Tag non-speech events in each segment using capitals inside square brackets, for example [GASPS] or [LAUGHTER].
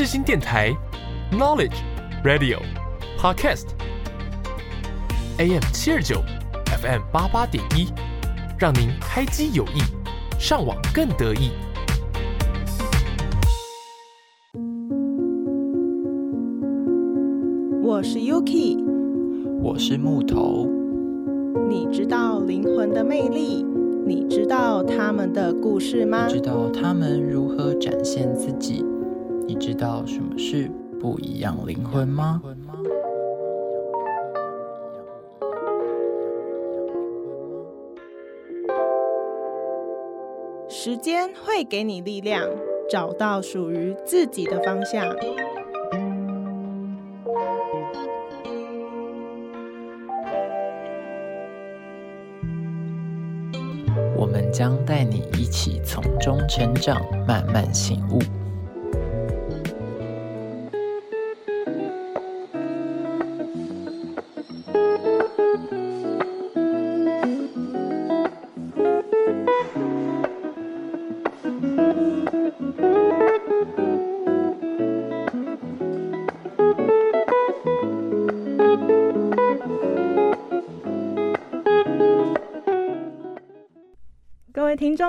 世新电台，Knowledge Radio Podcast AM 七二九 FM 八八点一，让您开机有益，上网更得意。我是 Yuki，我是木头。你知道灵魂的魅力？你知道他们的故事吗？知道他们如何展现自己？你知道什么是不一样灵魂吗？时间会给你力量，找到属于自己的方向。我们将带你一起从中成长，慢慢醒悟。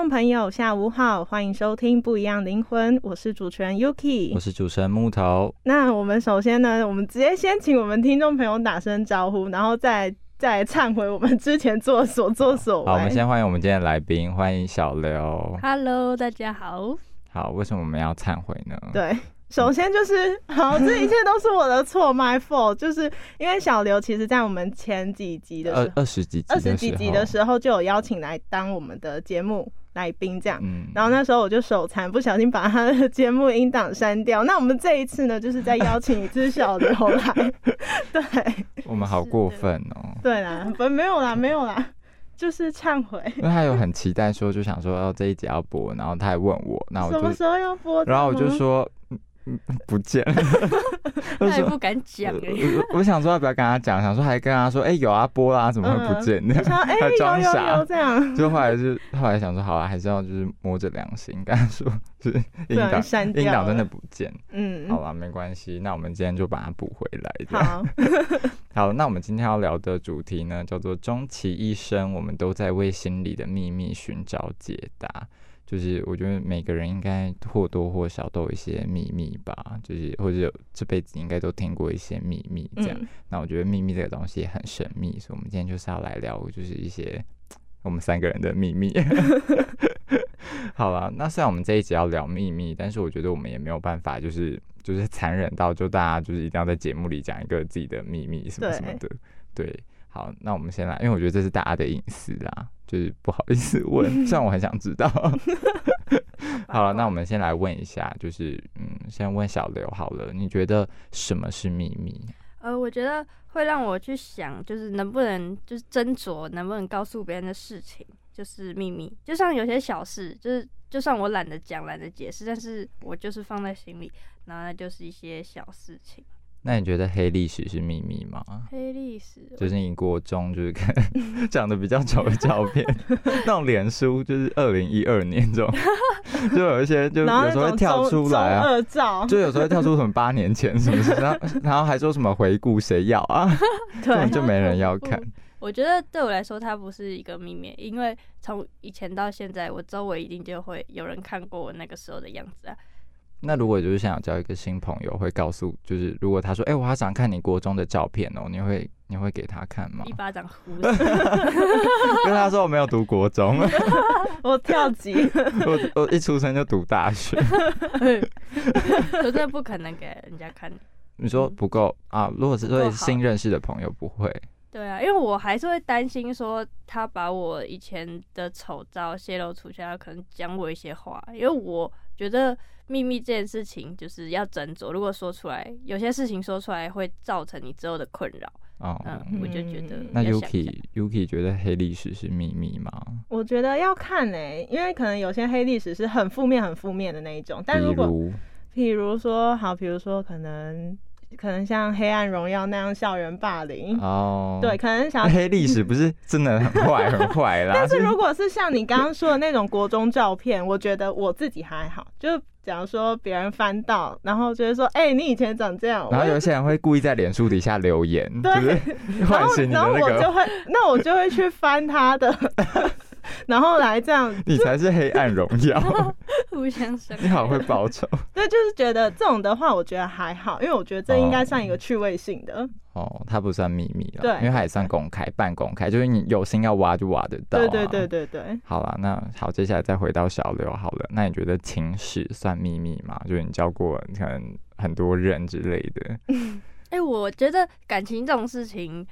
众朋友，下午好，欢迎收听《不一样灵魂》，我是主持人 Yuki，我是主持人木头。那我们首先呢，我们直接先请我们听众朋友打声招呼，然后再再忏悔我们之前做所作所为。好，我们先欢迎我们今天的来宾，欢迎小刘。Hello，大家好。好，为什么我们要忏悔呢？对，首先就是好，这一切都是我的错，my fault，就是因为小刘其实在我们前几集的时候，二二十几集二十几集的候，时候就有邀请来当我们的节目来宾这样。嗯，然后那时候我就手残，不小心把他的节目音档删掉。那我们这一次呢，就是在邀请一只小刘来。[LAUGHS] 对我们好过分哦。对啦，不没有啦，没有啦，就是忏悔。因为他有很期待说，就想说哦这一集要播，然后他还问我，那我就，什么时候要播？然后我就，说 [LAUGHS] 不见了，[LAUGHS] 他也不敢讲哎、我我想说要不要跟他讲，想说还跟他说，哎、有啊播啦，怎么会不见呢？我想哎、还有有装傻有这样，就后来是后来想说，好啊，还是要就是摸着良心跟他说，就是音档音档真的不见。嗯，好啦，没关系，那我们今天就把它补回来。好，[LAUGHS] 好，那我们今天要聊的主题呢，叫做终其一生，我们都在为心里的秘密寻找解答。就是我觉得每个人应该或多或少都有一些秘密吧，就是或者有这辈子应该都听过一些秘密这样。嗯，那我觉得秘密这个东西也很神秘，所以我们今天就是要来聊，就是一些我们三个人的秘密。[LAUGHS] 好了，那虽然我们这一集要聊秘密，但是我觉得我们也没有办法，就是就是残忍到就大家就是一定要在节目里讲一个自己的秘密什么什么的。对，好，那我们先来，因为我觉得这是大家的隐私啦，就是不好意思问，[LAUGHS] 虽然我很想知道。[LAUGHS] 好了，那我们先来问一下，就是嗯，先问小刘好了，你觉得什么是秘密？呃，我觉得会让我去想，就是能不能就是斟酌，能不能告诉别人的事情，就是秘密。就像有些小事，就是就算我懒得讲、懒得解释，但是我就是放在心里，然后那就是一些小事情。那你觉得黑历史是秘密吗？黑历史，就是你国中就是 [LAUGHS] 看长得比较丑的照片，那种脸书就是二零一二年这种，就有一些就有时候会跳出来啊，照，就有时候会跳出什么八年前什么事，然后然后还说什么回顾谁要啊，根本对，就没人要看。[LAUGHS] 我觉得对我来说，它不是一个秘密，因为从以前到现在，我周围一定就会有人看过我那个时候的样子啊。那如果就是想要交一个新朋友，会告诉就是如果他说，哎、我好想看你国中的照片哦，你会你会给他看吗一？巴掌呼 [LAUGHS] 死，[LAUGHS] 跟他说我没有读国中，[LAUGHS] 我跳级，我我一出生就读大学。我真的不可能给人家看。你说不够啊？如果是不够好对新认识的朋友，不会。对啊，因为我还是会担心说他把我以前的丑照泄露出去，他可能讲我一些话。因为我觉得秘密这件事情就是要斟酌，如果说出来，有些事情说出来会造成你之后的困扰。哦，嗯，我就觉得嗯那 Yuki Yuki 觉得黑历史是秘密吗？我觉得要看呢、因为可能有些黑历史是很负面、很负面的那一种，但比如果如譬如说，好，比如说可能可能像《黑暗荣耀》那样校园霸凌，哦，对，，可能想那 [LAUGHS] 黑历史不是真的很坏很坏啦，[LAUGHS] 但是如果是像你刚刚说的那种国中照片，我觉得我自己还好。就假如说别人翻到，然后觉得说，哎、你以前长这样，然后有些人会故意在脸书底下留言，对。就是 [LAUGHS] 然后然后那个，我就会，那我就会去翻他的，然后来这样，[LAUGHS] 你才是黑暗荣耀，[LAUGHS] 互相伤害。你好会报仇对，就是觉得这种的话，我觉得还好，因为我觉得这应该算一个趣味性的。哦，它不算秘密了，对因为它也算公开、半公开，就是你有心要挖就挖得到、啊，对对对。对对，好了，那好，接下来再回到小刘好了。那你觉得情史算秘密吗？就是你教过可能很多人之类的，[LAUGHS] 哎、我觉得感情这种事情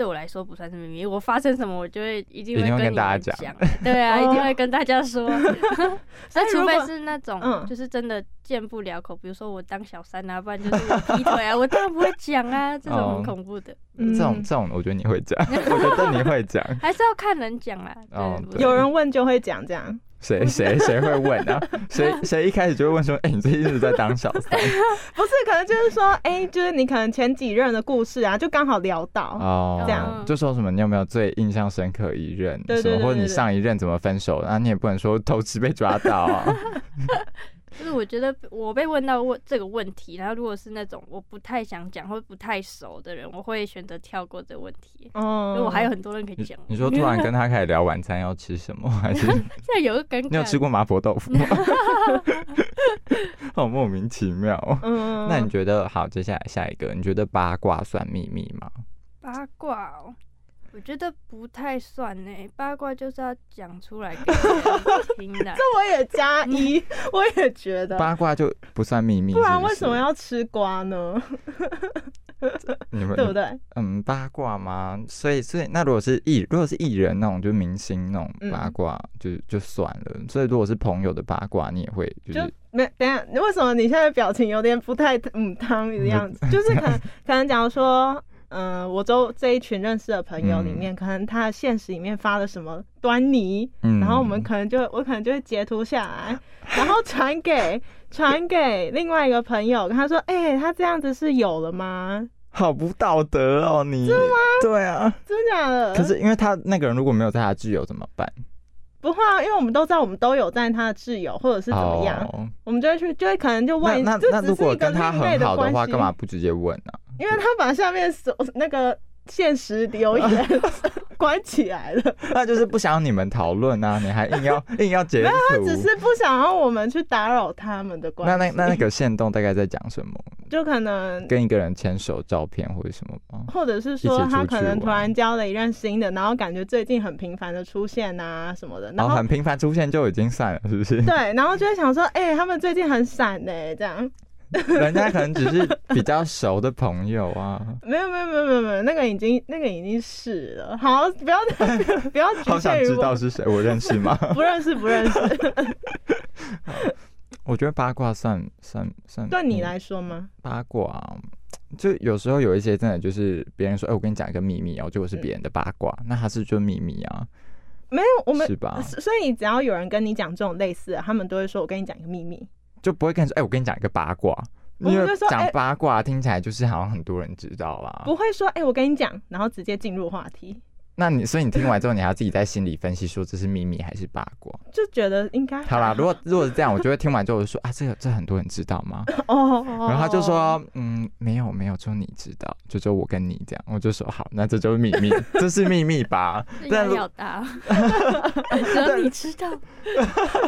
对我来说不算是秘密，我发生什么我就会一定会跟大家们讲，对啊，[LAUGHS] 哦一定会跟大家说。[LAUGHS] [LAUGHS] 那除非是那种嗯就是真的见不了口，比如说我当小三啊，不然就是我劈腿啊，我当然不会讲啊，这种哦很恐怖的，嗯这种这种，我觉得你会讲，我觉得你会讲。还是要看人讲啦。哦对，有人问就会讲这样，谁谁谁 [LAUGHS] 会问啊？谁谁一开始就会问说，哎、你最近是不是在当小三？[LAUGHS] 不是，可能就是说，哎、就是你可能前几任的故事啊，就刚好聊到，哦，这样就说什么你有没有最印象深刻一任，对对什么或者你上一任怎么分手，然后你也不能说偷吃被抓到啊。就是我觉得我被问到问这个问题，然后如果是那种我不太想讲或不太熟的人，我会选择跳过这个问题，哦因为我还有很多人可以讲。你说 [LAUGHS] 突然跟他开始聊晚餐要吃什么，还是 [LAUGHS] 现在有个尴尬，你有吃过麻婆豆腐吗？[LAUGHS] 好莫名其妙哦。嗯，那你觉得好？接下来下一个，你觉得八卦算秘密吗？八卦哦？我觉得不太算呢，八卦就是要讲出来给 [LAUGHS] 人听的。这我也加一，[LAUGHS] 我也觉得，八卦就不算秘密，不然为什么要吃瓜呢？你们 [LAUGHS] 对不对？嗯，八卦吗？所以，所以那如果是艺，如果是艺人那种，就明星那种嗯八卦，就就算了。所以，如果是朋友的八卦，你也会就就是没等一下，为什么你现在表情有点不太嗯汤的样子？就是可能可能假如说，嗯、我周这一群认识的朋友里面，可能他现实里面发了什么端倪，嗯然后我们可能就我可能就会截图下来，然后传给传给另外一个朋友，跟他说，哎、他这样子是有了吗？好不道德哦，你真的吗？对啊。真假的？可是因为他那个人如果没有在他挚友怎么办？不会啊，因为我们都知道我们都有在他的挚友或者是怎么样，哦，我们就会去，就会可能就问，这那那如果跟他很好的话，干嘛？不直接问呢、因为他把下面所那个现实留言 [LAUGHS] 关起来了，那就是不想你们讨论啊，你还硬要 [LAUGHS] 硬要截图。只是不想让我们去打扰他们的关系。那那那那个线动大概在讲什么？就可能。跟一个人牵手照片或者什么吗？或者是一起说他可能突玩然交了一任新的，然后感觉最近很频繁的出现啊什么的，然然后后很频繁出现就已经散了，是不是？对，然后就会想说，哎、他们最近很闪呢、这样 [LAUGHS] 人家可能只是比较熟的朋友啊。[LAUGHS] 没有没有没有没有没有，那个已经那个已经是了，好，不要不要局好想知道是谁，我认识吗？不认识不认识，我觉得八卦算算算。对你嗯来说吗？八卦，就有时候有一些真的就是别人说，哎、我跟你讲一个秘密哦，结果是别人的八卦，那他是就秘密啊，没有，我们是吧？所以只要有人跟你讲这种类似的，他们都会说：“我跟你讲一个秘密。就不会跟你说，哎、我跟你讲一个八卦，因为我们就说讲哎八卦听起来就是好像很多人知道啦。不会说：“哎、我跟你讲。”然后直接进入话题，那你所以你听完之后，你还要自己在心里分析说这是秘密还是八卦。就觉得应该好啦，如果如果是这样，我就会听完之后我就说啊，这个这很多人知道吗？哦，然后他就说，嗯，没有没有，只有你知道，就只有我跟你这样。我就说好，那这就是秘密，[LAUGHS] 这是秘密吧？这压力好大，[LAUGHS] 只有你知道，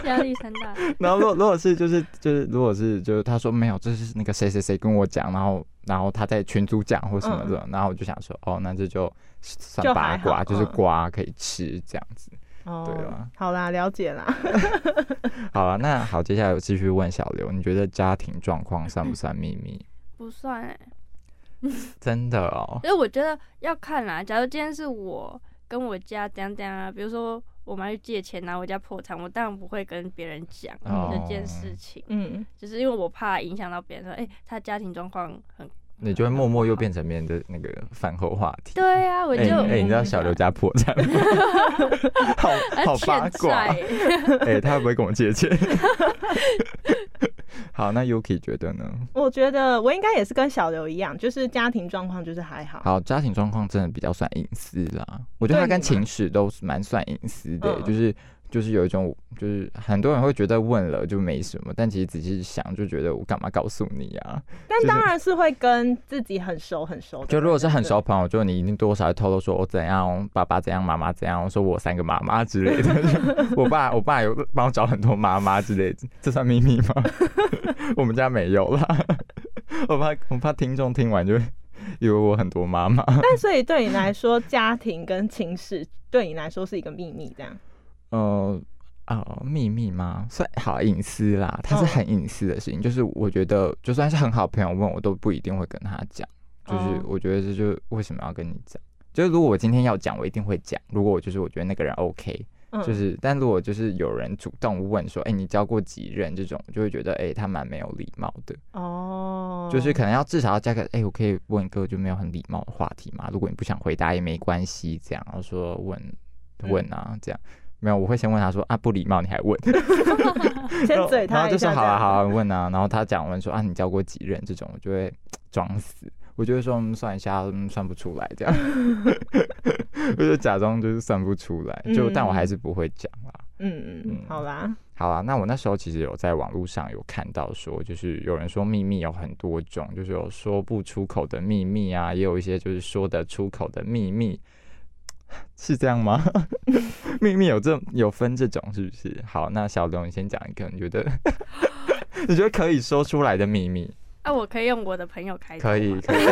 压力山大。然后如果如果是就是就是如果是就是他说没有，这是那个谁谁谁跟我讲，然后然后他在群组讲或什么的，然后我就想说哦，那这就算就八卦，就是瓜可以吃这样子。哦，对啊好啦，了解啦。[LAUGHS] 好了，那好，接下来我继续问小刘，你觉得家庭状况算不算秘密？[COUGHS] 不算哎 [LAUGHS] [LAUGHS] 真的哦，因为我觉得要看啦。假如今天是我跟我家怎样怎样啊，比如说我妈去借钱拿我家破产，我当然不会跟别人讲哦这件事情，嗯，就是因为我怕影响到别人说，哎、他家庭状况很。你就会默默又变成别人的那个饭后话题。对啊，我哎、就哎、你知道小刘家破产吗？[LAUGHS] 好呃好八卦。[LAUGHS] 哎、他会不会跟我借钱？[LAUGHS] 好，那 Yuki 觉得呢？我觉得我应该也是跟小刘一样，就是家庭状况就是还好。好，家庭状况真的比较算隐私啦。我觉得他跟情史都是蛮算隐私的，嗯就是就是有一种，就是很多人会觉得问了就没什么，但其实仔细想就觉得我干嘛告诉你啊？但当然是会跟自己很熟很熟的。就如果是很熟的朋友，就你一定多少会透露说我怎样，爸爸怎样，妈妈怎样，我说我三个妈妈之类的。[LAUGHS] 我爸我爸有帮我找很多妈妈之类的，这算秘密吗？[LAUGHS] 我们家没有啦，[LAUGHS] 我怕我怕听众听完就以为我很多妈妈。但所以对你来说，家庭跟情史对你来说是一个秘密，这样。呃呃，秘密吗？算好隐私啦，它是嗯很隐私的事情。就是我觉得，就算是很好朋友问我，都不一定会跟他讲。就是哦我觉得这就为什么要跟你讲？就是如果我今天要讲，我一定会讲。如果我就是我觉得那个人 OK，嗯，就是但如果就是有人主动问说，哎、你交过几任这种，就会觉得，哎、他蛮没有礼貌的。哦，就是可能要至少要加个，哎、我可以问一个就没有很礼貌的话题嘛。如果你不想回答也没关系，这样，然后说问问啊，这样。没有，我会先问他说啊，不礼貌你还问，[LAUGHS] 先嘴 [LAUGHS] 然后就说好啊好啊问啊，然后他讲完说啊你教过几任这种，我就会装死，我就会说嗯算一下，嗯算不出来这样，[LAUGHS] 我就假装就是算不出来，就但我还是不会讲啦。嗯嗯嗯，好啦，好啦，那我那时候其实有在网络上有看到说，就是有人说秘密有很多种，就是有说不出口的秘密啊，也有一些就是说得出口的秘密，[LAUGHS] 是这样吗？[LAUGHS] 秘密有这有分这种是不是？好，那小刘你先讲一个，你觉得 [LAUGHS] 你觉得可以说出来的秘密？啊，我可以用我的朋友开头可以，可以。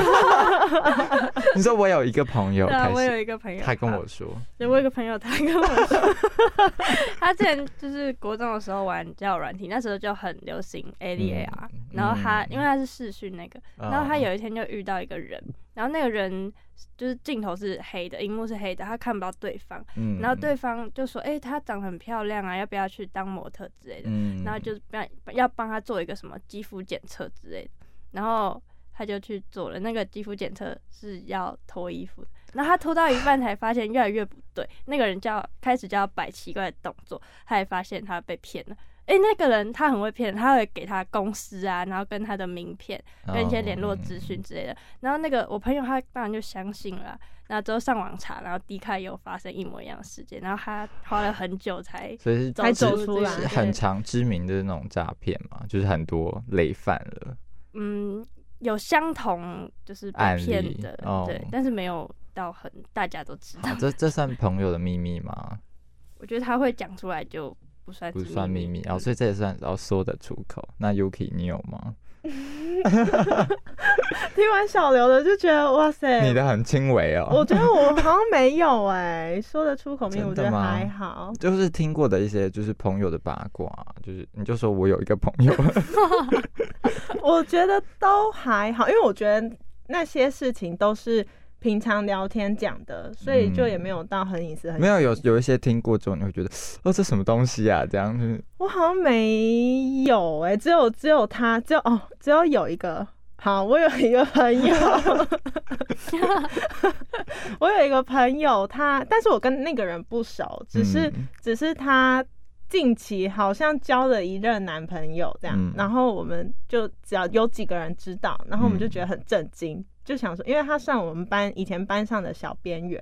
你说我有一个朋友对啊，我有，一个朋友，他跟我说，对，我有一个朋友，他跟我说，他之前就是国中的时候玩交友软体，那时候就很流行 A D A R，、嗯然后他嗯因为他是视讯那个，然后他有一天就遇到一个人，然后那个人就是镜头是黑的，荧幕是黑的，他看不到对方，嗯然后对方就说，哎、她长得很漂亮啊，要不要去当模特之类的，嗯然后就是帮要帮他做一个什么肌肤检测之类的，然后他就去做了那个肌肤检测是要脱衣服的，然后他脱到一半才发现越来越不对，那个人就要开始就要摆奇怪的动作，他才发现他被骗了。诶，那个人他很会骗，他会给他公司啊，然后跟他的名片，跟一些联络资讯之类的。然后那个我朋友他当然就相信了啊，然后之后上网查，然后 D 卡也有发生一模一样的事件，然后他花了很久才所以是才走出来是很常知名的那种诈骗嘛，就是很多累犯了。嗯，有相同就是被骗的，哦对，但是没有到很大家都知道好。这这算朋友的秘密吗？[LAUGHS] 我觉得他会讲出来就不算秘算秘密哦，嗯所以这也算然后说得出口。那 Yuki 你有吗？[LAUGHS] 听完小刘的就觉得哇塞，你的很轻微哦，我觉得我好像没有哎、[LAUGHS] 说得出口没有，我觉得还好。就是听过的一些就是朋友的八卦，就是你就说我有一个朋友，[LAUGHS] 我觉得都还好，因为我觉得那些事情都是平常聊天讲的，所以就也没有到很隐私。很没有有有一些听过之后，你会觉得 [GASPS] 哦这什么东西啊？这样子我好像没有哎、只有只有他，只有哦，只有有一个。好，我有一个朋友，[LAUGHS] 我有一个朋友，他，但是我跟那个人不熟，只是、嗯只是他近期好像交了一任男朋友这样，嗯然后我们就只要有几个人知道，然后我们就嗯觉得很震惊，就想说，因为他算我们班以前班上的小边缘，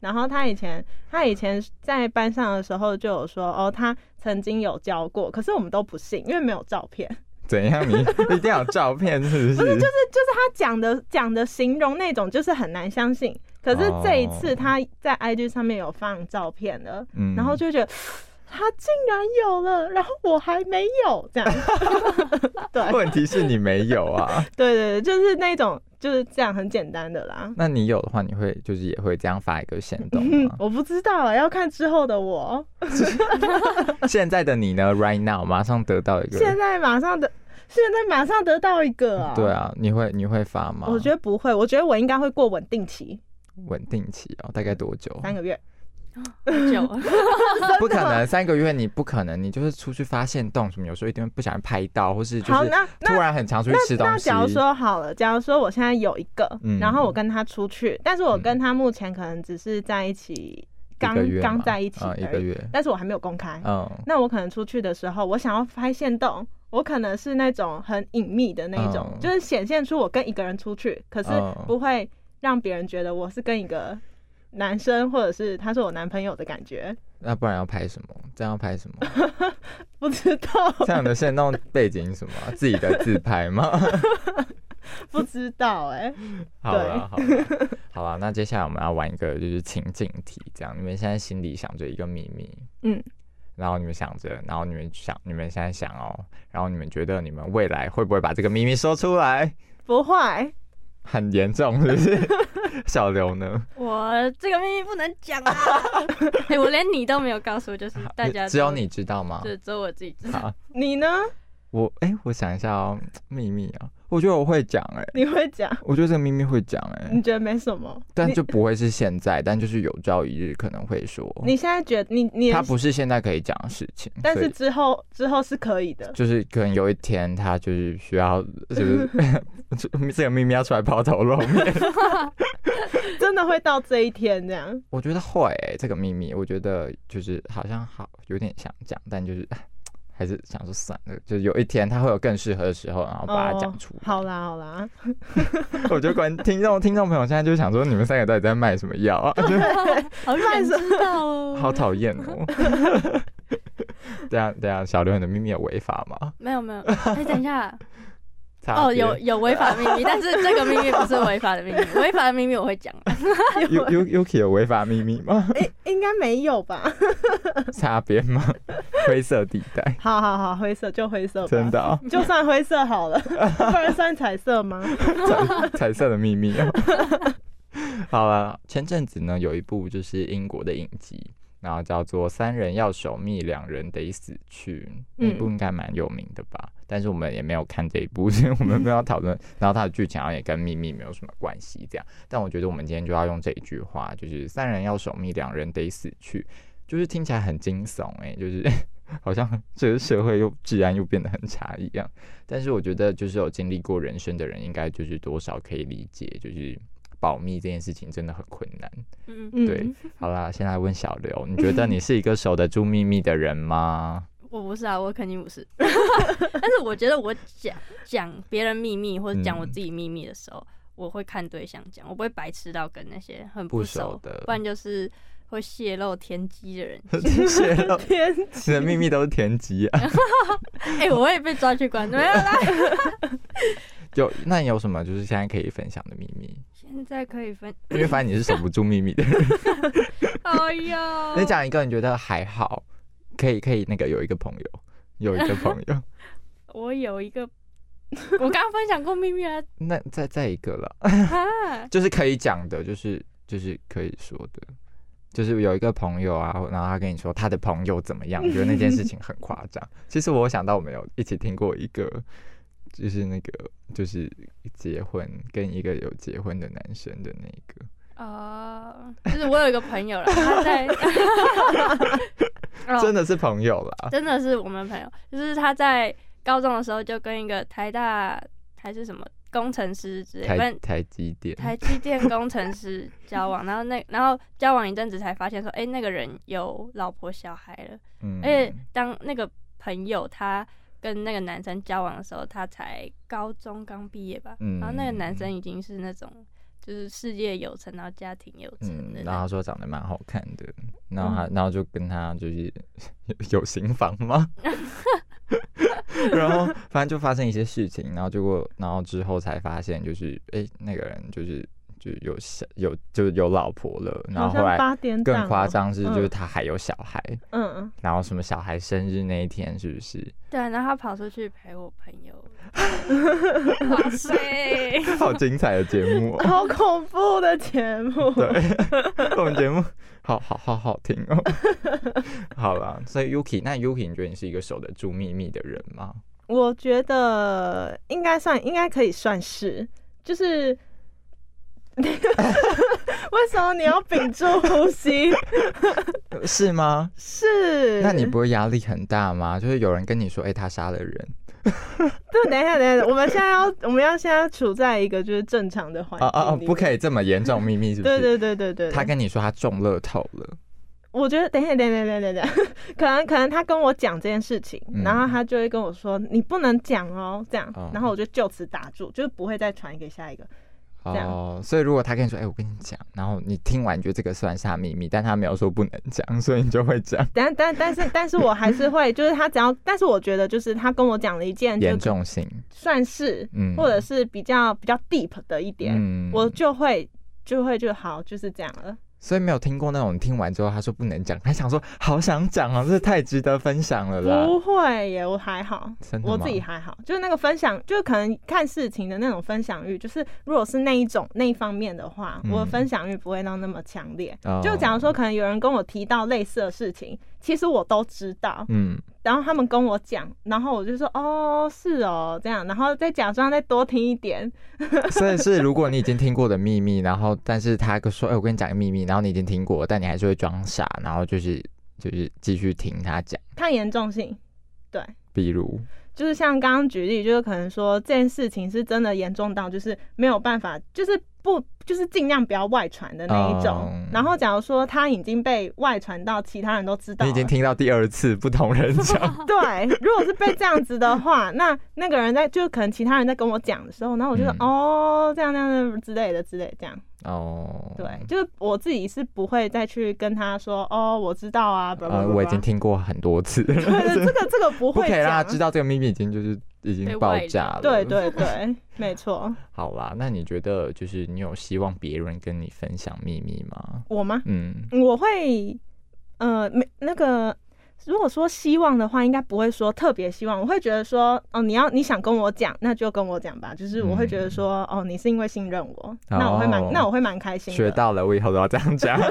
然后他以前他以前在班上的时候就有说，哦，他曾经有教过，可是我们都不信，因为没有照片，[LAUGHS] 怎样？你 [LAUGHS] 一定要有照片是不是？不是，就是就是他讲的讲的形容那种，就是很难相信。可是这一次哦他在 IG 上面有放照片了，嗯然后就觉得他竟然有了，然后我还没有，这样。[LAUGHS] 对问题是你没有啊。对对对，就是那种就是这样很简单的啦。那你有的话，你会就是也会这样发一个行动吗？[LAUGHS] 我不知道，要看之后的我。[LAUGHS] 现在的你呢？Right now，马上得到一个。现在马上得，现在马上得到一个啊。对，啊，你会你会发吗？我觉得不会，我觉得我应该会过稳定期，稳定期哦，大概多久？三个月。很久。[LAUGHS] 了，不可能，三个月你不可能，你就是出去发现洞什么，有时候一定会不小心拍到，或是就，是那那突然很常出去吃那东西。假如说好了，假如说我现在有一个，嗯。然后我跟他出去，但是我跟他目前可能只是在一起，刚刚在一起嗯，而已一个月，但是我还没有公开。嗯，那我可能出去的时候，我想要拍线动，我可能是那种很隐秘的那种，嗯。就是显现出我跟一个人出去，可是嗯。不会让别人觉得我是跟一个男生或者是他是我男朋友的感觉。那不然要拍什么？这样要拍什么？[LAUGHS] 不知道，这样的现动背景是什么啊？自己的自拍吗？[LAUGHS] 不知道哎、好了，好了，好了，那接下来我们要玩一个就是情境题，这样你们现在心里想着一个秘密，嗯，然后你们想着，然后你们想，你们现在想哦，然后你们觉得你们未来会不会把这个秘密说出来？不会，很严重，是不是？[LAUGHS] 小刘呢？我这个秘密不能讲啊！[LAUGHS] 哎、我连你都没有告诉我，就是大家只有你知道吗？对，只有我自己知道。你呢？我哎、我想一下哦，秘密啊，我觉得我会讲哎、你会讲？我觉得这个秘密会讲哎、你觉得没什么？但就不会是现在，但就是有朝一日可能会说。你现在觉得你你他不是现在可以讲的事情，但是之后之后是可以的。就是可能有一天他就是需要，就是 [LAUGHS] 这个秘密要出来抛头露面。[LAUGHS] [LAUGHS] 真的会到这一天这样？我觉得会、欸、这个秘密，我觉得就是好像好有点想讲，但就是唉还是想说算了，就是有一天他会有更适合的时候，然后把它讲出来。哦好啦好啦，[LAUGHS] 我觉得观听众听众朋友现在就想说，你们三个到底在卖什么药啊？就 [LAUGHS] 好想知道哦。好讨厌哦。[LAUGHS] 等下等下，小刘你的秘密有违法吗？没有没有，哎、等一下，差哦，有有违法的秘密，[LAUGHS] 但是这个秘密不是违法的秘密，违法的秘密我会讲。[LAUGHS] U U Yuki 有违法秘密吗？诶、应该没有吧？[LAUGHS] 擦边吗？灰色地带，好好好，灰色就灰色吧。真的、哦、就算灰色好了，不然算彩色吗？彩彩色的秘密哦。好了，前阵子呢有一部就是英国的影集，然后叫做《三人要守密，两人得死去》，那部应该蛮有名的吧？但是我们也没有看这一部，[LAUGHS] 所以我们没有讨论。[LAUGHS] 然后它的剧情好像也跟秘密没有什么关系，这样。但我觉得我们今天就要用这一句话，就是“三人要守密，两人得死去”，就是听起来很惊悚哎、就是。[LAUGHS] 好像这个社会又治安又变得很差一样，但是我觉得就是有经历过人生的人，应该就是多少可以理解，就是保密这件事情真的很困难。嗯，嗯，对，好啦，先来问小刘，你觉得你是一个守得住秘密的人吗？我不是啊，我肯定不是。[LAUGHS] 但是我觉得我讲讲别人秘密或者讲我嗯自己秘密的时候，我会看对象讲，我不会白痴到跟那些很不熟熟的不然就是会泄露天机的人。[LAUGHS] [LAUGHS] 泄露天你的秘密都是天机啊？哎、我会被抓去关，没有啦。有，那你有什么就是现在可以分享的秘密？现在可以分，因为发现你是守不住秘密的人，哎呀，你讲一个你觉得还好，可以可以那个有一个朋友，有一个朋友，[LAUGHS] 我有一个，[LAUGHS] 我刚刚分享过秘密啊那再再一个了。啊，[LAUGHS] 就是可以讲的，就是就是可以说的，就是有一个朋友啊，然后他跟你说他的朋友怎么样，我觉得那件事情很夸张。其实我想到我们有一起听过一个，就是那个就是结婚跟一个有结婚的男生的那个，哦，就是我有一个朋友了，他在，[LAUGHS] 哦。真的是朋友啦。真的是我们朋友，就是他在高中的时候就跟一个台大还是什么工程师之类，反台正台积电，台积电工程师交往，然后那然后交往一阵子才发现说，哎、那个人有老婆小孩了，嗯。而且当那个朋友他跟那个男生交往的时候，他才高中刚毕业吧，嗯。然后那个男生已经是那种就是事业有成，然后家庭有成嗯，然后他，说长得蛮好看的，然后他，嗯然后就跟他就是有 [LAUGHS] 有行房吗？[LAUGHS] 然后反正就发生一些事情，然后结果，然后之后才发现，就是哎、那个人就是就有小有就有老婆了，然后后来更哦夸张是，嗯就是他还有小孩，嗯，然后什么小孩生日那一天是不是？对啊，然后他跑出去陪我朋友，[LAUGHS] 哇塞，[LAUGHS] 好精彩的节目、哦，[LAUGHS] 好恐怖的节目。对，我们节目好好好好听哦。好了，所以 Yuki，那 Yuki，你觉得你是一个守得住秘密的人吗？我觉得应该算，应该可以算是，就是。为什么你要屏住呼吸？是吗？是，那你不会压力很大吗？就是有人跟你说，哎、他杀了人 [LAUGHS] 对，等一下，等一下，我们现在要，我们要现在处在一个就是正常的环境哦哦哦，不可以。这么严重秘密，是不是？对对对对对，他跟你说他中乐透了，我觉得等一下，等一下，等一下，等一下，[LAUGHS] 可能可能他跟我讲这件事情，嗯然后他就会跟我说你不能讲哦，这样哦，然后我就就此打住，就是不会再传给下一个。哦，所以如果他跟你说，哎、我跟你讲，然后你听完觉得这个算是他秘密，但他没有说不能讲，所以你就会讲。[LAUGHS] 但但但是但是我还是会，就是他只要，但是我觉得就是他跟我讲了一件就严重性，算是，嗯，或者是比较比较 deep 的一点，嗯。我就会就会就好，就是这样了。所以没有听过那种听完之后他说不能讲，他想说好想讲啊，这太值得分享了啦，不会耶，我还好，我自己还好，就是那个分享，就是可能看事情的那种分享欲，就是如果是那一种那一方面的话，嗯。我的分享欲不会到那么强烈。哦。就假如说，可能有人跟我提到类似的事情，其实我都知道，嗯，然后他们跟我讲，然后我就说哦是哦这样，然后再假装再多听一点，[LAUGHS] 所以是如果你已经听过的秘密，然后但是他说，哎、我跟你讲个秘密，然后你已经听过，但你还是会装傻，然后就是就是继续听他讲，看严重性。对，比如，就是像刚刚举例，就是可能说这件事情是真的严重到就是没有办法，就是不就是尽量不要外传的那一种。嗯然后假如说他已经被外传到其他人都知道，你已经听到第二次不同人讲，[LAUGHS] 对，如果是被这样子的话，那那个人在就可能其他人在跟我讲的时候，然后我就说、嗯哦这样那样这样之类的之类的这样。哦，对，就是我自己是不会再去跟他说哦我知道啊我已经听过很多次 [LAUGHS] 了，这个这个不会不可以让他知道这个秘密已经就是已经爆炸了。对对对，没错。好啦，那你觉得就是你有希望别人跟你分享秘密吗？我吗？嗯，我会，呃，没那个，如果说希望的话，应该不会说特别希望，我会觉得说，哦，你要你想跟我讲，那就跟我讲吧。就是我会觉得说，哦，你是因为信任我，那我会蛮哦，那我会蛮开心的。学到了，我以后都要这样讲。[LAUGHS]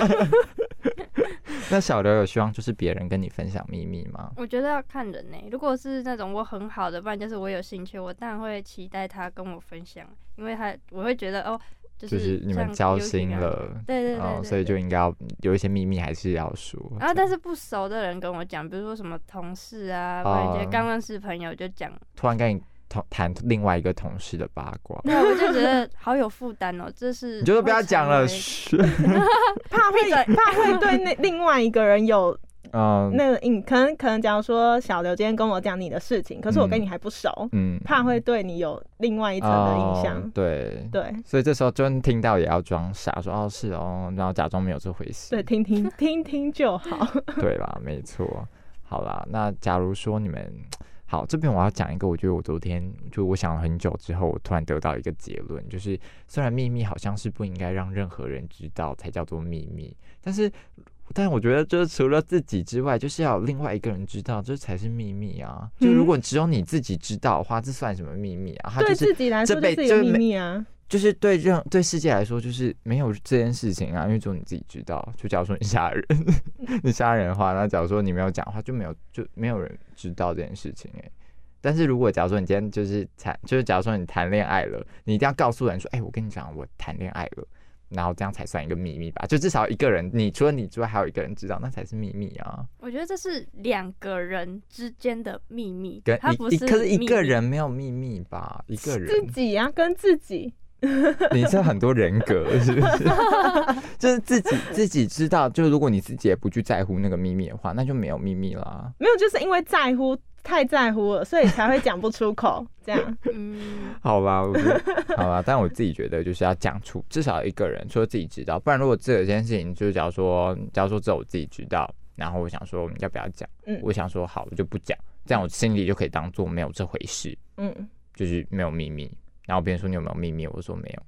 那小刘有希望就是别人跟你分享秘密吗？我觉得要看人呢、如果是那种我很好的，不然就是我有兴趣，我当然会期待他跟我分享，因为他我会觉得哦，就就是你们交。心了，对对对哦，所以就应该要有一些秘密还是要说。然后，但是不熟的人跟我讲，比如说什么同事啊，不然一些哦刚认识朋友就讲，突然跟你同谈另外一个同事的八卦，对，我就觉得好有负担哦。这是你就说不要讲了。[LAUGHS] 怕会怕会对那另外一个人有嗯那个你，可能可能假如说小刘今天跟我讲你的事情，可是我跟你还不熟，嗯，怕会对你有另外一层的印象。哦对。对所以这时候就听到也要装傻，说哦是哦，然后假装没有这回事。对，听听听听就好。[LAUGHS] 对啦，没错。好啦，那假如说你们好，这边我要讲一个，我觉得我昨天就我想了很久之后，我突然得到一个结论，就是虽然秘密好像是不应该让任何人知道才叫做秘密，但是。但我觉得，就是除了自己之外，就是要有另外一个人知道，这才是秘密啊！就如果只有你自己知道的话，这算什么秘密啊？它对就是自己来说这辈就是一个秘密啊。就是对任对世界来说，就是没有这件事情啊，因为只有你自己知道。就假如说你杀人，[LAUGHS] 你杀人的话，那假如说你没有讲的话，就没有就没有人知道这件事情哎、但是如果假如说你今天就是谈，就是假如说你谈恋爱了，你一定要告诉人说，哎、我跟你讲，我谈恋爱了，然后这样才算一个秘密吧？就至少一个人，你除了你之外，还有一个人知道，那才是秘密啊。我觉得这是两个人之间的秘密，跟他不是可是一个人没有秘密吧？一个人自己啊，跟自己。[LAUGHS] 你是很多人格，是不是？[LAUGHS] 就是自己自己知道，就是如果你自己也不去在乎那个秘密的话，那就没有秘密啦。没有，就是因为在乎，太在乎了，所以才会讲不出口。[LAUGHS] 这样，嗯，好吧，我觉得 [LAUGHS] 好吧，但我自己觉得就是要讲出至少一个人，除了自己知道，不然如果这件事情就是假如说，假如说只有我自己知道，然后我想说要不要讲，嗯我想说好，我就不讲，这样我心里就可以当做没有这回事，嗯，就是没有秘密。然后别人说你有没有秘密，我说没有。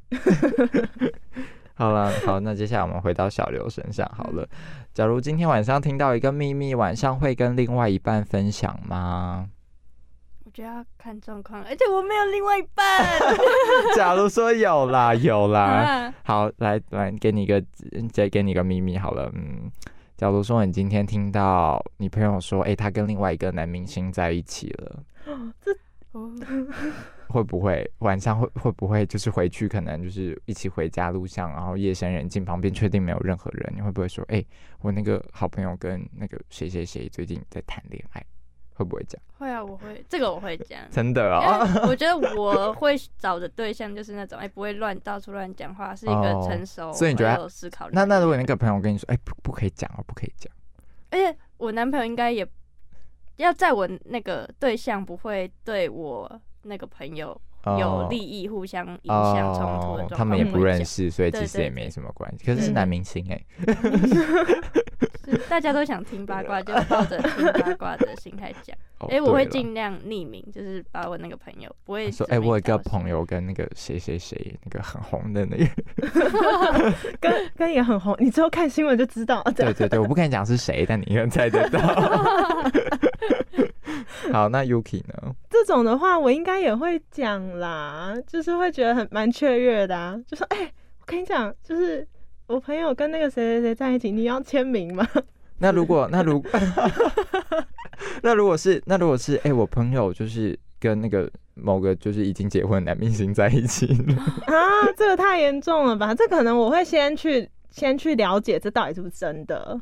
好了，好，那接下来我们回到小刘身上好了。假如今天晚上听到一个秘密，晚上会跟另外一半分享吗？我觉得要看状况，而且我没有另外一半。[LAUGHS] 假如说有啦，有啦。啊好，来来，给你一个，再给你一个秘密好了。嗯，假如说你今天听到你朋友说，哎、他跟另外一个男明星在一起了，哦 [LAUGHS] 会不会晚上会会不会就是回去可能就是一起回家路上，然后夜深人静，旁边确定没有任何人，你会不会说，哎、我那个好朋友跟那个谁谁谁最近在谈恋爱，会不会讲？会啊，我会这个我会讲。真的啊哦，我觉得我会找的对象就是那种哎、不会乱到处乱讲话，是一个哦成熟、所以你觉得有思考。那那如果那个朋友跟你说，哎、不不可以讲哦，不可以讲，而且我男朋友应该也要在我那个对象不会对我那个朋友有利益互相影响冲突的状况、哦，他们也不认识，所以其实也没什么关系。可是是男明星哎、是大家都想听八卦，[LAUGHS] 就抱着听八卦的心态讲。哦哎、我会尽量匿名，就是把我那个朋友不会说哎、我有一个朋友跟那个谁谁谁那个很红的那个，[LAUGHS] 跟跟也很红，你之后看新闻就知道。对对对，我不跟你讲是谁，但你应该猜得到。[LAUGHS] [LAUGHS] 好，那 Yuki 呢？这种的话，我应该也会讲啦，就是会觉得很蛮雀跃的、啊，就说哎、我跟你讲，就是我朋友跟那个谁谁谁在一起，你要签名吗？那如果那如 [LAUGHS] 那如果是那如果是哎、我朋友就是跟那个某个就是已经结婚的男明星在一起了，[LAUGHS] 啊，这个太严重了吧？这可能我会先去先去了解这到底是不是真的，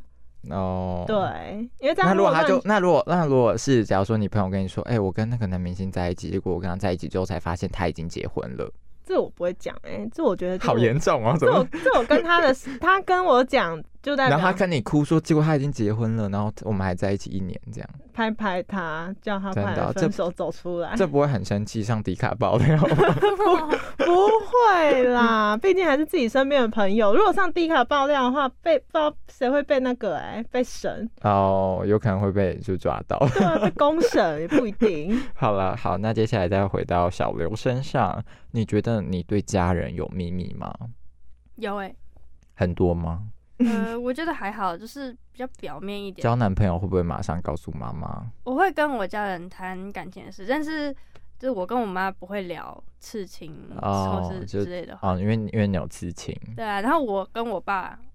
哦，。对，因为这样那如果他就那如果那如果是假如说你朋友跟你说，哎、我跟那个男明星在一起，结果我跟他在一起之后才发现他已经结婚了，这我不会讲，哎，这我觉得就好严重哦，怎么这我？这我跟他的 [LAUGHS] 他跟我讲，就代表然后他跟你哭说，结果他已经结婚了，然后我们还在一起一年，这样，拍拍他，叫他快点真的这分手走出来。这不会很生气，上迪卡爆料吗？[LAUGHS] 不会啦，[LAUGHS] 毕竟还是自己身边的朋友。如果上迪卡爆料的话，被不知道谁会被那个哎、被审，哦，有可能会被就抓到。对啊，被公审也不一定。[LAUGHS] 好了，好，那接下来再回到小刘身上，你觉得你对家人有秘密吗？有哎、很多吗？呃，我觉得还好，就是比较表面一点。交男朋友会不会马上告诉妈妈？我会跟我家人谈感情的事，但是就是我跟我妈不会聊刺青哦或是之类的话。哦，因为因为你有刺青，对啊，然后我跟我爸，哎、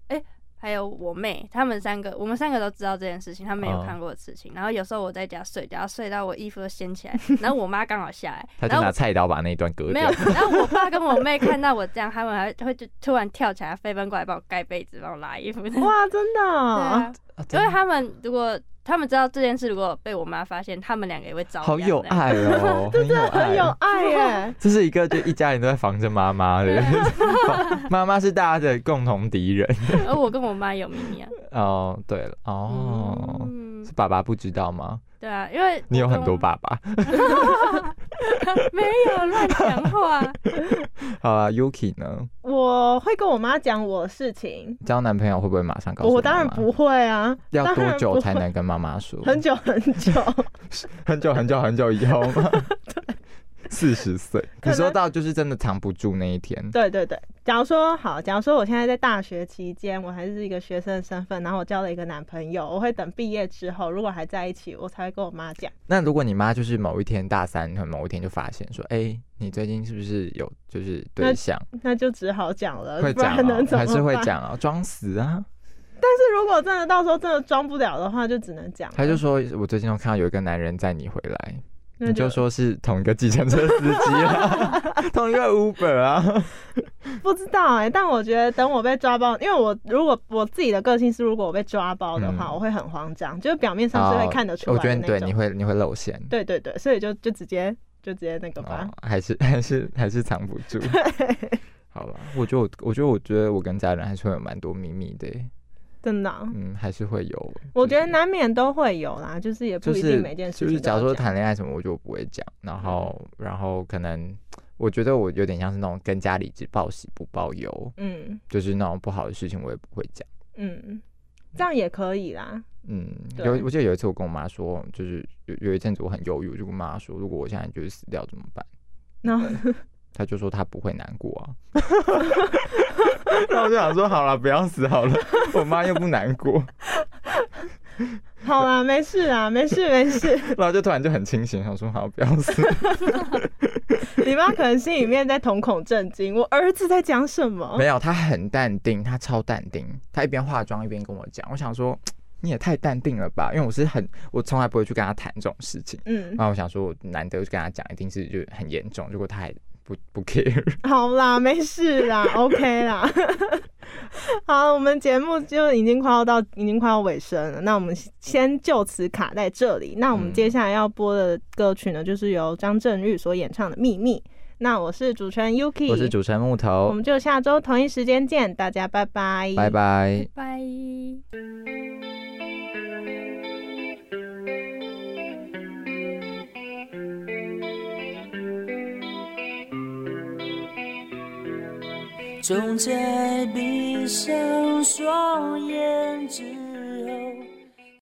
还有我妹，他们三个，我们三个都知道这件事情，他们有哦看过的事情。然后有时候我在家睡觉，睡到我衣服都掀起来，[LAUGHS] 然后我妈刚好下来，她就拿菜刀把那一段割掉没有。，然后我爸跟我妹看到我这样，他们还会就突然跳起来飞奔过来帮我盖被子，帮我拉衣服。哇，真的哦、啊，[LAUGHS] 啊因为他们如果他们知道这件事，如果被我妈发现，他们两个也会遭好。[LAUGHS] 有爱哦，很有很有爱。耶。[LAUGHS] 这是一个就一家人都在防着妈妈的，[LAUGHS] 妈妈是大家的共同敌人。而我跟我妈有秘密啊。哦，对了，哦，嗯是，爸爸不知道吗？对啊，因为你有很多爸爸。[LAUGHS] 没有乱讲话。好啊，Yuki 呢？我会跟我妈讲我的事情，交男朋友会不会马上告诉妈妈？我当然不会啊。要多久才能跟妈妈说？很久 [LAUGHS] 很久，很久很久很久以后吗？[LAUGHS] 四十岁，你说到就是真的藏不住那一天。对对对。假如说好，假如说我现在在大学期间，我还是一个学生的身份，然后我交了一个男朋友，我会等毕业之后，如果还在一起，我才会跟我妈讲。那如果你妈就是某一天大三，可能某一天就发现说，哎、你最近是不是有就是对象？那就只好讲了，会讲？还是会讲哦，装死啊？但是如果真的到时候真的装不了的话，就只能讲了。他就说，我最近都看到有一个男人载你回来，那你就说是同一个计程车司机啊，[LAUGHS] 同一个 Uber 啊。不知道哎、但我觉得等我被抓包，因为我如果我自己的个性是，如果我被抓包的话，嗯我会很慌张，就是表面上是会看得出我来的那种。觉得对，你会你会露馅。对对对，所以就就直接就直接那个吧哦。，还是 [LAUGHS] 还是还是藏不住。好了，我觉得我我觉得我觉得我跟家人还是会有蛮多秘密的耶，真的啊、嗯，还是会有。我觉得难免都会有啦，就是也不一定每件事情就是假如说谈恋爱什么，我就不会讲，然后然后可能我觉得我有点像是那种跟家里只报喜不报忧，嗯就是那种不好的事情我也不会讲。嗯，这样也可以啦。嗯，有我记得有一次我跟我妈说，就是有有一阵子我很忧郁，我就跟妈说，如果我现在就是死掉怎么办？然后她就说他不会难过啊。[LAUGHS] 那我就想说，好了，不要死好了，[LAUGHS] 我妈又不难过，[LAUGHS] 好啦，没事啊，没事没事。然后就突然就很清醒，想说好不要死。你妈可能心里面在瞳孔震惊，我儿子在讲什么没？有，她很淡定，她超淡定，她一边化妆一边跟我讲，我想说 [TSK] 你也太淡定了吧，因为我是很我从来不会去跟他谈这种事情，嗯然，后我想说我难得去跟他讲，一定是就很严重，如果他还不不 care。好啦，没事啦，[LAUGHS] OK 啦。[LAUGHS] 好，我们节目就已经快要到，已经快要尾声了。那我们先就此卡在这里。那我们嗯接下来要播的歌曲呢，就是由张震岳所演唱的《秘密》。那我是主持人 Yuki，我是主持人木头我头，们就下周同一时间见，大家拜拜，拜拜。拜。总在闭上双眼之